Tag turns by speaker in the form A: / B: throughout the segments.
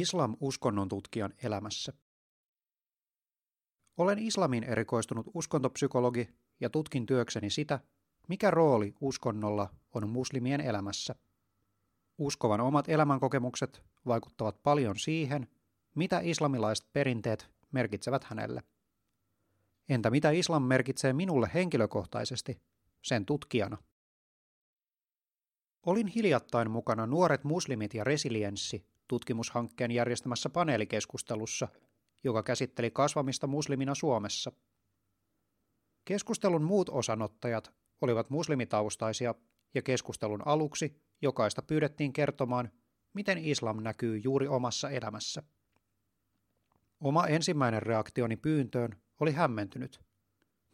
A: Islam uskonnon tutkijan elämässä. Olen islamin erikoistunut uskontopsykologi ja tutkin työkseni sitä, mikä rooli uskonnolla on muslimien elämässä. Uskovan omat elämänkokemukset vaikuttavat paljon siihen, mitä islamilaiset perinteet merkitsevät hänelle. Entä mitä islam merkitsee minulle henkilökohtaisesti, sen tutkijana? Olin hiljattain mukana Nuoret muslimit ja resilienssi tutkimushankkeen järjestämässä paneelikeskustelussa, joka käsitteli kasvamista muslimina Suomessa. Keskustelun muut osanottajat olivat muslimitaustaisia ja keskustelun aluksi jokaista pyydettiin kertomaan, miten islam näkyy juuri omassa elämässä. Oma ensimmäinen reaktioni pyyntöön oli hämmentynyt.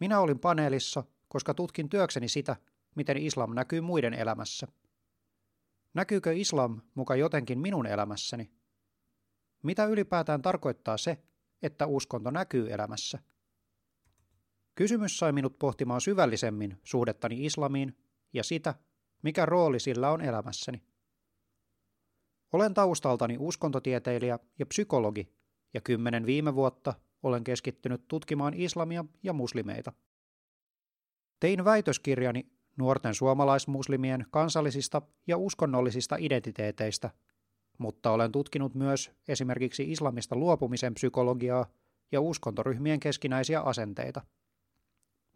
A: Minä olin paneelissa, koska tutkin työkseni sitä, miten islam näkyy muiden elämässä – Näkyykö islam muka jotenkin minun elämässäni? Mitä ylipäätään tarkoittaa se, että uskonto näkyy elämässä? Kysymys sai minut pohtimaan syvällisemmin suhdettani islamiin ja sitä, mikä rooli sillä on elämässäni. Olen taustaltani uskontotieteilijä ja psykologi, ja kymmenen viime vuotta olen keskittynyt tutkimaan islamia ja muslimeita. Tein väitöskirjani nuorten suomalaismuslimien kansallisista ja uskonnollisista identiteeteistä, mutta olen tutkinut myös esimerkiksi islamista luopumisen psykologiaa ja uskontoryhmien keskinäisiä asenteita.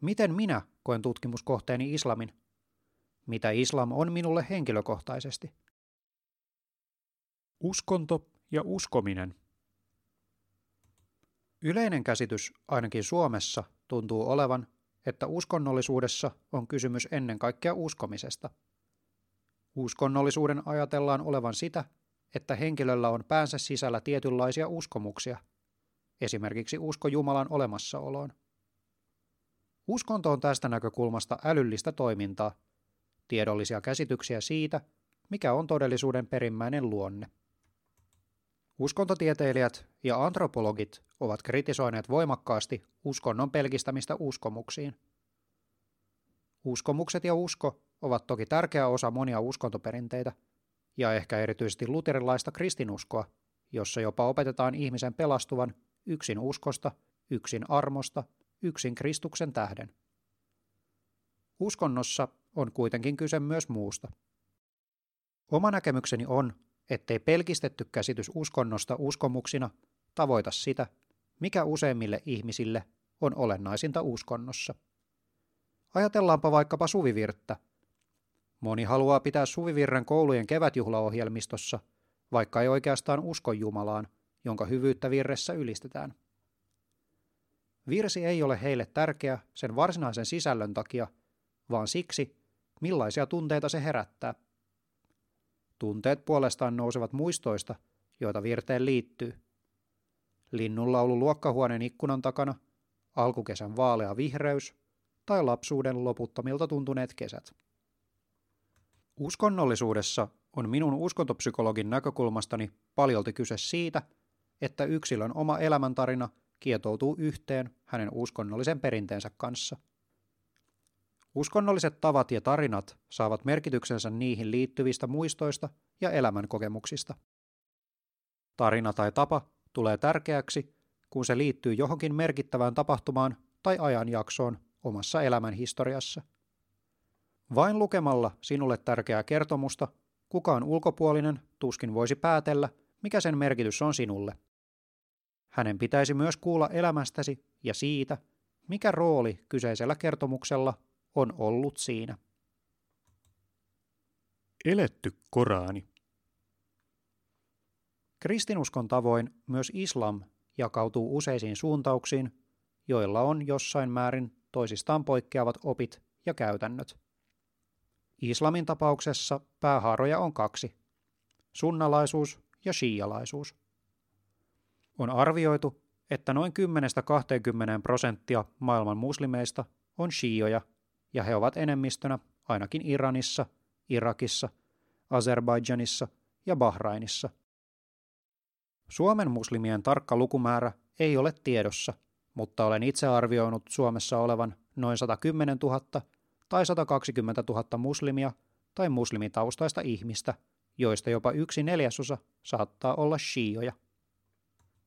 A: Miten minä koen tutkimuskohteeni islamin? Mitä islam on minulle henkilökohtaisesti? Uskonto ja uskominen. Yleinen käsitys ainakin Suomessa tuntuu olevan, että uskonnollisuudessa on kysymys ennen kaikkea uskomisesta. Uskonnollisuuden ajatellaan olevan sitä, että henkilöllä on päänsä sisällä tietynlaisia uskomuksia, esimerkiksi usko Jumalan olemassaoloon. Uskonto on tästä näkökulmasta älyllistä toimintaa, tiedollisia käsityksiä siitä, mikä on todellisuuden perimmäinen luonne. Uskontotieteilijät ja antropologit ovat kritisoineet voimakkaasti uskonnon pelkistämistä uskomuksiin. Uskomukset ja usko ovat toki tärkeä osa monia uskontoperinteitä, ja ehkä erityisesti luterilaista kristinuskoa, jossa jopa opetetaan ihmisen pelastuvan yksin uskosta, yksin armosta, yksin Kristuksen tähden. Uskonnossa on kuitenkin kyse myös muusta. Oma näkemykseni on, ettei pelkistetty käsitys uskonnosta uskomuksina tavoita sitä, mikä useimmille ihmisille on olennaisinta uskonnossa. Ajatellaanpa vaikkapa suvivirttä. Moni haluaa pitää suvivirren koulujen kevätjuhlaohjelmistossa, vaikka ei oikeastaan usko Jumalaan, jonka hyvyyttä virressä ylistetään. Virsi ei ole heille tärkeä sen varsinaisen sisällön takia, vaan siksi, millaisia tunteita se herättää – Tunteet puolestaan nousevat muistoista, joita virteen liittyy. Linnunlaulu luokkahuoneen ikkunan takana, alkukesän vaalea vihreys tai lapsuuden loputtomilta tuntuneet kesät. Uskonnollisuudessa on minun uskontopsykologin näkökulmastani paljolti kyse siitä, että yksilön oma elämäntarina kietoutuu yhteen hänen uskonnollisen perinteensä kanssa – Uskonnolliset tavat ja tarinat saavat merkityksensä niihin liittyvistä muistoista ja elämänkokemuksista. Tarina tai tapa tulee tärkeäksi, kun se liittyy johonkin merkittävään tapahtumaan tai ajanjaksoon omassa elämän historiassa. Vain lukemalla sinulle tärkeää kertomusta kukaan ulkopuolinen tuskin voisi päätellä, mikä sen merkitys on sinulle. Hänen pitäisi myös kuulla elämästäsi ja siitä, mikä rooli kyseisellä kertomuksella on ollut siinä. Eletty Korani Kristinuskon tavoin myös islam jakautuu useisiin suuntauksiin, joilla on jossain määrin toisistaan poikkeavat opit ja käytännöt. Islamin tapauksessa päähaaroja on kaksi, sunnalaisuus ja shialaisuus. On arvioitu, että noin 10-20 prosenttia maailman muslimeista on shioja ja he ovat enemmistönä ainakin Iranissa, Irakissa, Azerbaidžanissa ja Bahrainissa. Suomen muslimien tarkka lukumäärä ei ole tiedossa, mutta olen itse arvioinut Suomessa olevan noin 110 000 tai 120 000 muslimia tai muslimitaustaista ihmistä, joista jopa yksi neljäsosa saattaa olla shioja.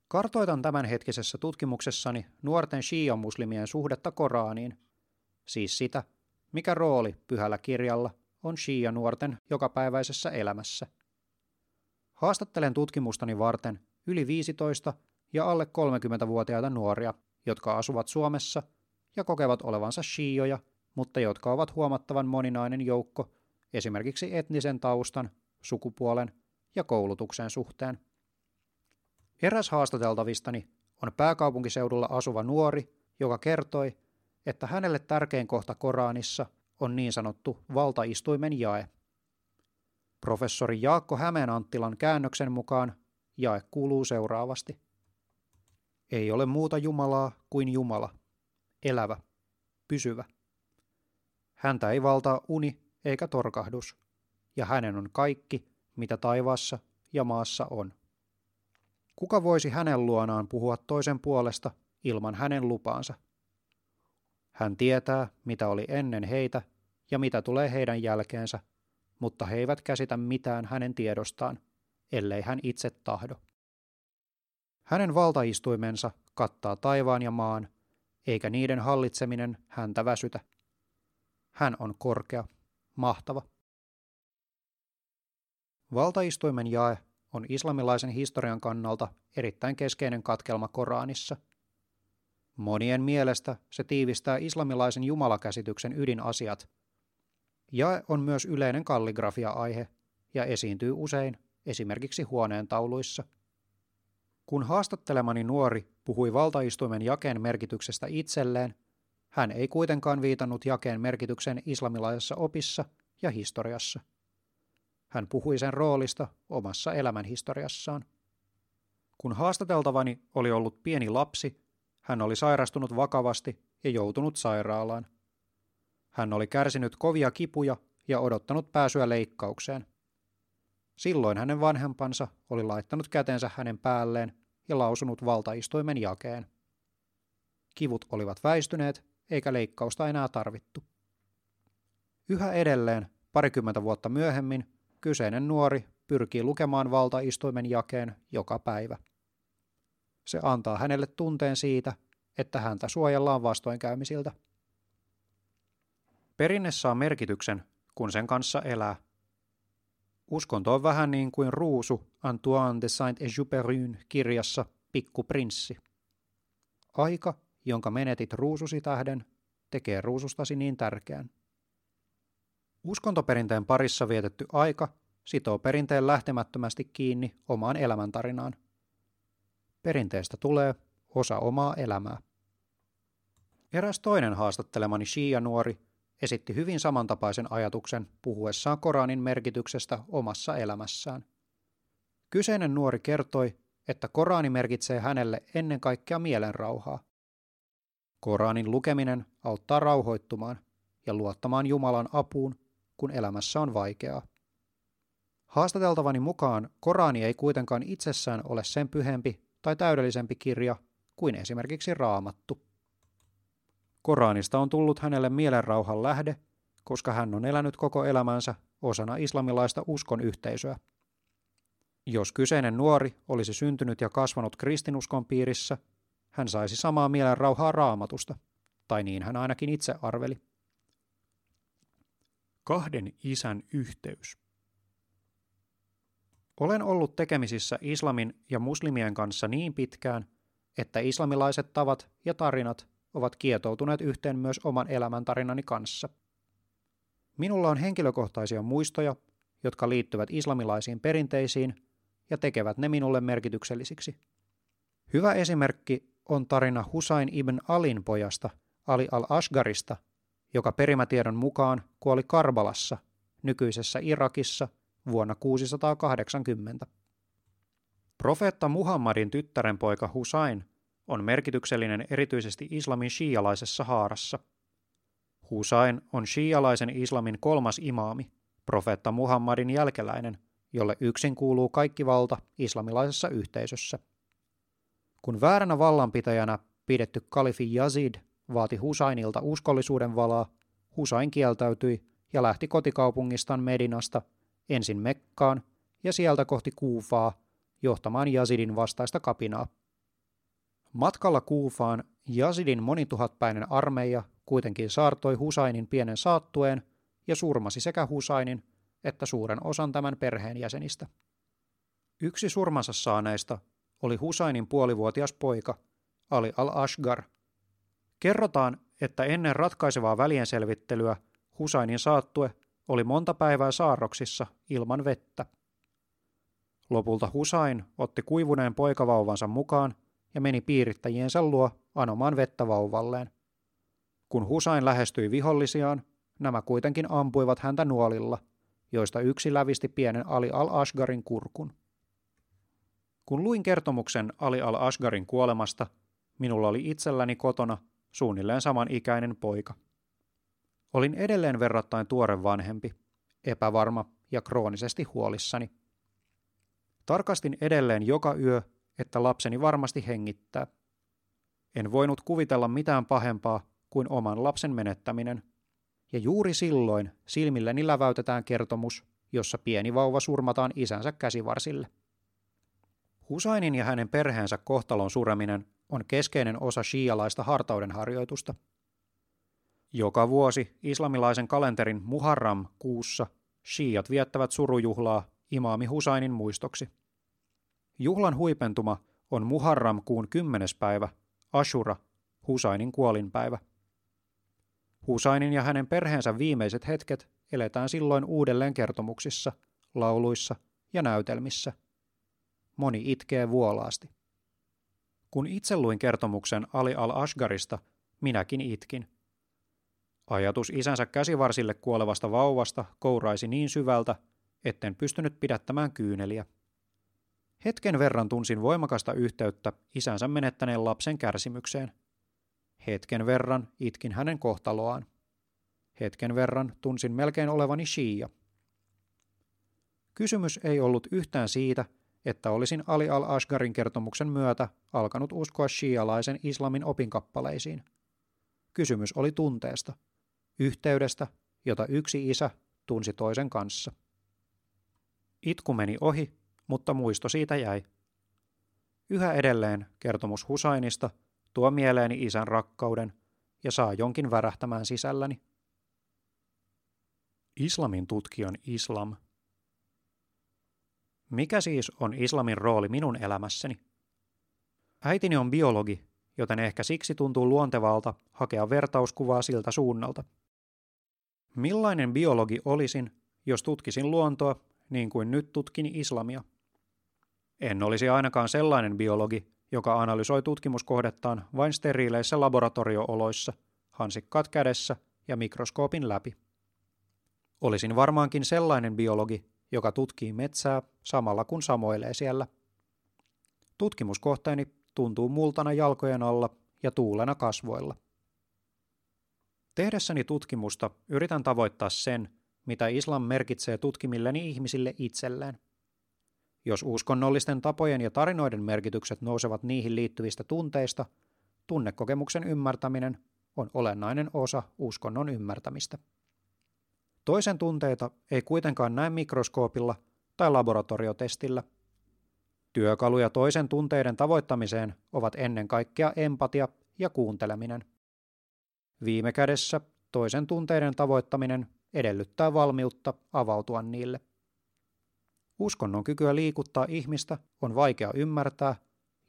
A: Kartoitan tämänhetkisessä tutkimuksessani nuorten shia-muslimien suhdetta Koraaniin, siis sitä, mikä rooli pyhällä kirjalla on shia-nuorten jokapäiväisessä elämässä. Haastattelen tutkimustani varten yli 15 ja alle 30-vuotiaita nuoria, jotka asuvat Suomessa ja kokevat olevansa shioja, mutta jotka ovat huomattavan moninainen joukko esimerkiksi etnisen taustan, sukupuolen ja koulutuksen suhteen. Eräs haastateltavistani on pääkaupunkiseudulla asuva nuori, joka kertoi, että hänelle tärkein kohta Koraanissa on niin sanottu valtaistuimen jae. Professori Jaakko Hämeenanttilan käännöksen mukaan jae kuuluu seuraavasti. Ei ole muuta Jumalaa kuin Jumala, elävä, pysyvä. Häntä ei valtaa uni eikä torkahdus, ja hänen on kaikki, mitä taivaassa ja maassa on. Kuka voisi hänen luonaan puhua toisen puolesta ilman hänen lupaansa? Hän tietää, mitä oli ennen heitä ja mitä tulee heidän jälkeensä, mutta he eivät käsitä mitään hänen tiedostaan, ellei hän itse tahdo. Hänen valtaistuimensa kattaa taivaan ja maan, eikä niiden hallitseminen häntä väsytä. Hän on korkea, mahtava. Valtaistuimen jae on islamilaisen historian kannalta erittäin keskeinen katkelma Koranissa. Monien mielestä se tiivistää islamilaisen jumalakäsityksen ydinasiat. Jae on myös yleinen kalligrafia-aihe ja esiintyy usein esimerkiksi huoneen tauluissa. Kun haastattelemani nuori puhui valtaistuimen jakeen merkityksestä itselleen, hän ei kuitenkaan viitannut jakeen merkityksen islamilaisessa opissa ja historiassa. Hän puhui sen roolista omassa elämänhistoriassaan. Kun haastateltavani oli ollut pieni lapsi, hän oli sairastunut vakavasti ja joutunut sairaalaan. Hän oli kärsinyt kovia kipuja ja odottanut pääsyä leikkaukseen. Silloin hänen vanhempansa oli laittanut kätensä hänen päälleen ja lausunut valtaistuimen jakeen. Kivut olivat väistyneet, eikä leikkausta enää tarvittu. Yhä edelleen, parikymmentä vuotta myöhemmin, kyseinen nuori pyrkii lukemaan valtaistuimen jakeen joka päivä. Se antaa hänelle tunteen siitä, että häntä suojellaan vastoinkäymisiltä. Perinne saa merkityksen, kun sen kanssa elää. Uskonto on vähän niin kuin ruusu Antoine de Saint-Exupéryn kirjassa Pikku prinssi. Aika, jonka menetit ruususi tähden, tekee ruusustasi niin tärkeän. Uskontoperinteen parissa vietetty aika sitoo perinteen lähtemättömästi kiinni omaan elämäntarinaan. Perinteestä tulee osa omaa elämää. Eräs toinen haastattelemani Shia-nuori esitti hyvin samantapaisen ajatuksen puhuessaan Koranin merkityksestä omassa elämässään. Kyseinen nuori kertoi, että Korani merkitsee hänelle ennen kaikkea mielenrauhaa. Koranin lukeminen auttaa rauhoittumaan ja luottamaan Jumalan apuun kun elämässä on vaikeaa. Haastateltavani mukaan Korani ei kuitenkaan itsessään ole sen pyhempi tai täydellisempi kirja kuin esimerkiksi Raamattu. Koranista on tullut hänelle mielenrauhan lähde, koska hän on elänyt koko elämänsä osana islamilaista uskon yhteisöä. Jos kyseinen nuori olisi syntynyt ja kasvanut kristinuskon piirissä, hän saisi samaa mielenrauhaa raamatusta, tai niin hän ainakin itse arveli. Kahden isän yhteys. Olen ollut tekemisissä islamin ja muslimien kanssa niin pitkään, että islamilaiset tavat ja tarinat ovat kietoutuneet yhteen myös oman elämäntarinani kanssa. Minulla on henkilökohtaisia muistoja, jotka liittyvät islamilaisiin perinteisiin ja tekevät ne minulle merkityksellisiksi. Hyvä esimerkki on tarina Husain ibn Alin pojasta Ali al-Ashgarista – joka perimätiedon mukaan kuoli Karbalassa, nykyisessä Irakissa, vuonna 680. Profeetta Muhammadin tyttären poika Husain on merkityksellinen erityisesti islamin shialaisessa haarassa. Husain on shialaisen islamin kolmas imaami, profeetta Muhammadin jälkeläinen, jolle yksin kuuluu kaikki valta islamilaisessa yhteisössä. Kun vääränä vallanpitäjänä pidetty kalifi Yazid vaati Husainilta uskollisuuden valaa, Husain kieltäytyi ja lähti kotikaupungistaan Medinasta ensin Mekkaan ja sieltä kohti Kuufaa johtamaan Yazidin vastaista kapinaa. Matkalla Kuufaan Yazidin monituhatpäinen armeija kuitenkin saartoi Husainin pienen saattueen ja surmasi sekä Husainin että suuren osan tämän perheen jäsenistä. Yksi surmansa saaneista oli Husainin puolivuotias poika, Ali al-Ashgar. Kerrotaan, että ennen ratkaisevaa välienselvittelyä Husainin saattue oli monta päivää saarroksissa ilman vettä. Lopulta Husain otti kuivuneen poikavauvansa mukaan ja meni piirittäjiensä luo anomaan vettä vauvalleen. Kun Husain lähestyi vihollisiaan, nämä kuitenkin ampuivat häntä nuolilla, joista yksi lävisti pienen Ali al-Ashgarin kurkun. Kun luin kertomuksen Ali al-Ashgarin kuolemasta, minulla oli itselläni kotona suunnilleen saman ikäinen poika. Olin edelleen verrattain tuore vanhempi, epävarma ja kroonisesti huolissani. Tarkastin edelleen joka yö, että lapseni varmasti hengittää. En voinut kuvitella mitään pahempaa kuin oman lapsen menettäminen. Ja juuri silloin silmilleni läväytetään kertomus, jossa pieni vauva surmataan isänsä käsivarsille. Husainin ja hänen perheensä kohtalon sureminen on keskeinen osa shialaista hartaudenharjoitusta. Joka vuosi islamilaisen kalenterin Muharram kuussa shiat viettävät surujuhlaa imaami Husainin muistoksi. Juhlan huipentuma on Muharram kuun kymmenes päivä, Ashura, Husainin kuolinpäivä. Husainin ja hänen perheensä viimeiset hetket eletään silloin uudelleen kertomuksissa, lauluissa ja näytelmissä. Moni itkee vuolaasti. Kun itse luin kertomuksen Ali al-Ashgarista, minäkin itkin. Ajatus isänsä käsivarsille kuolevasta vauvasta kouraisi niin syvältä, etten pystynyt pidättämään kyyneliä. Hetken verran tunsin voimakasta yhteyttä isänsä menettäneen lapsen kärsimykseen. Hetken verran itkin hänen kohtaloaan. Hetken verran tunsin melkein olevani shia. Kysymys ei ollut yhtään siitä, että olisin Ali al-Ashgarin kertomuksen myötä alkanut uskoa shialaisen islamin opinkappaleisiin. Kysymys oli tunteesta, yhteydestä, jota yksi isä tunsi toisen kanssa. Itku meni ohi, mutta muisto siitä jäi. Yhä edelleen kertomus Husainista tuo mieleeni isän rakkauden ja saa jonkin värähtämään sisälläni. Islamin tutkijan islam – mikä siis on islamin rooli minun elämässäni? Äitini on biologi, joten ehkä siksi tuntuu luontevalta hakea vertauskuvaa siltä suunnalta. Millainen biologi olisin, jos tutkisin luontoa niin kuin nyt tutkin islamia? En olisi ainakaan sellainen biologi, joka analysoi tutkimuskohdettaan vain steriileissä laboratoriooloissa, hansikkaat kädessä ja mikroskoopin läpi. Olisin varmaankin sellainen biologi, joka tutkii metsää samalla kun samoilee siellä. Tutkimuskohteeni tuntuu multana jalkojen alla ja tuulena kasvoilla. Tehdessäni tutkimusta yritän tavoittaa sen, mitä islam merkitsee tutkimilleni ihmisille itselleen. Jos uskonnollisten tapojen ja tarinoiden merkitykset nousevat niihin liittyvistä tunteista, tunnekokemuksen ymmärtäminen on olennainen osa uskonnon ymmärtämistä. Toisen tunteita ei kuitenkaan näe mikroskoopilla tai laboratoriotestillä. Työkaluja toisen tunteiden tavoittamiseen ovat ennen kaikkea empatia ja kuunteleminen. Viime kädessä toisen tunteiden tavoittaminen edellyttää valmiutta avautua niille. Uskonnon kykyä liikuttaa ihmistä on vaikea ymmärtää,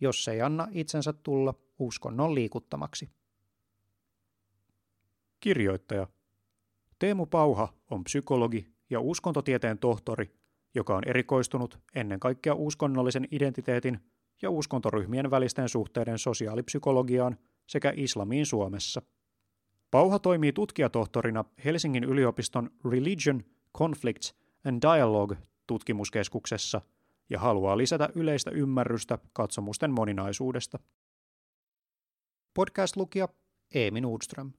A: jos ei anna itsensä tulla uskonnon liikuttamaksi. Kirjoittaja Teemu Pauha on psykologi ja uskontotieteen tohtori, joka on erikoistunut ennen kaikkea uskonnollisen identiteetin ja uskontoryhmien välisten suhteiden sosiaalipsykologiaan sekä islamiin Suomessa. Pauha toimii tutkijatohtorina Helsingin yliopiston Religion, Conflicts and Dialogue tutkimuskeskuksessa ja haluaa lisätä yleistä ymmärrystä katsomusten moninaisuudesta. Podcast-lukija Eemi Nordström.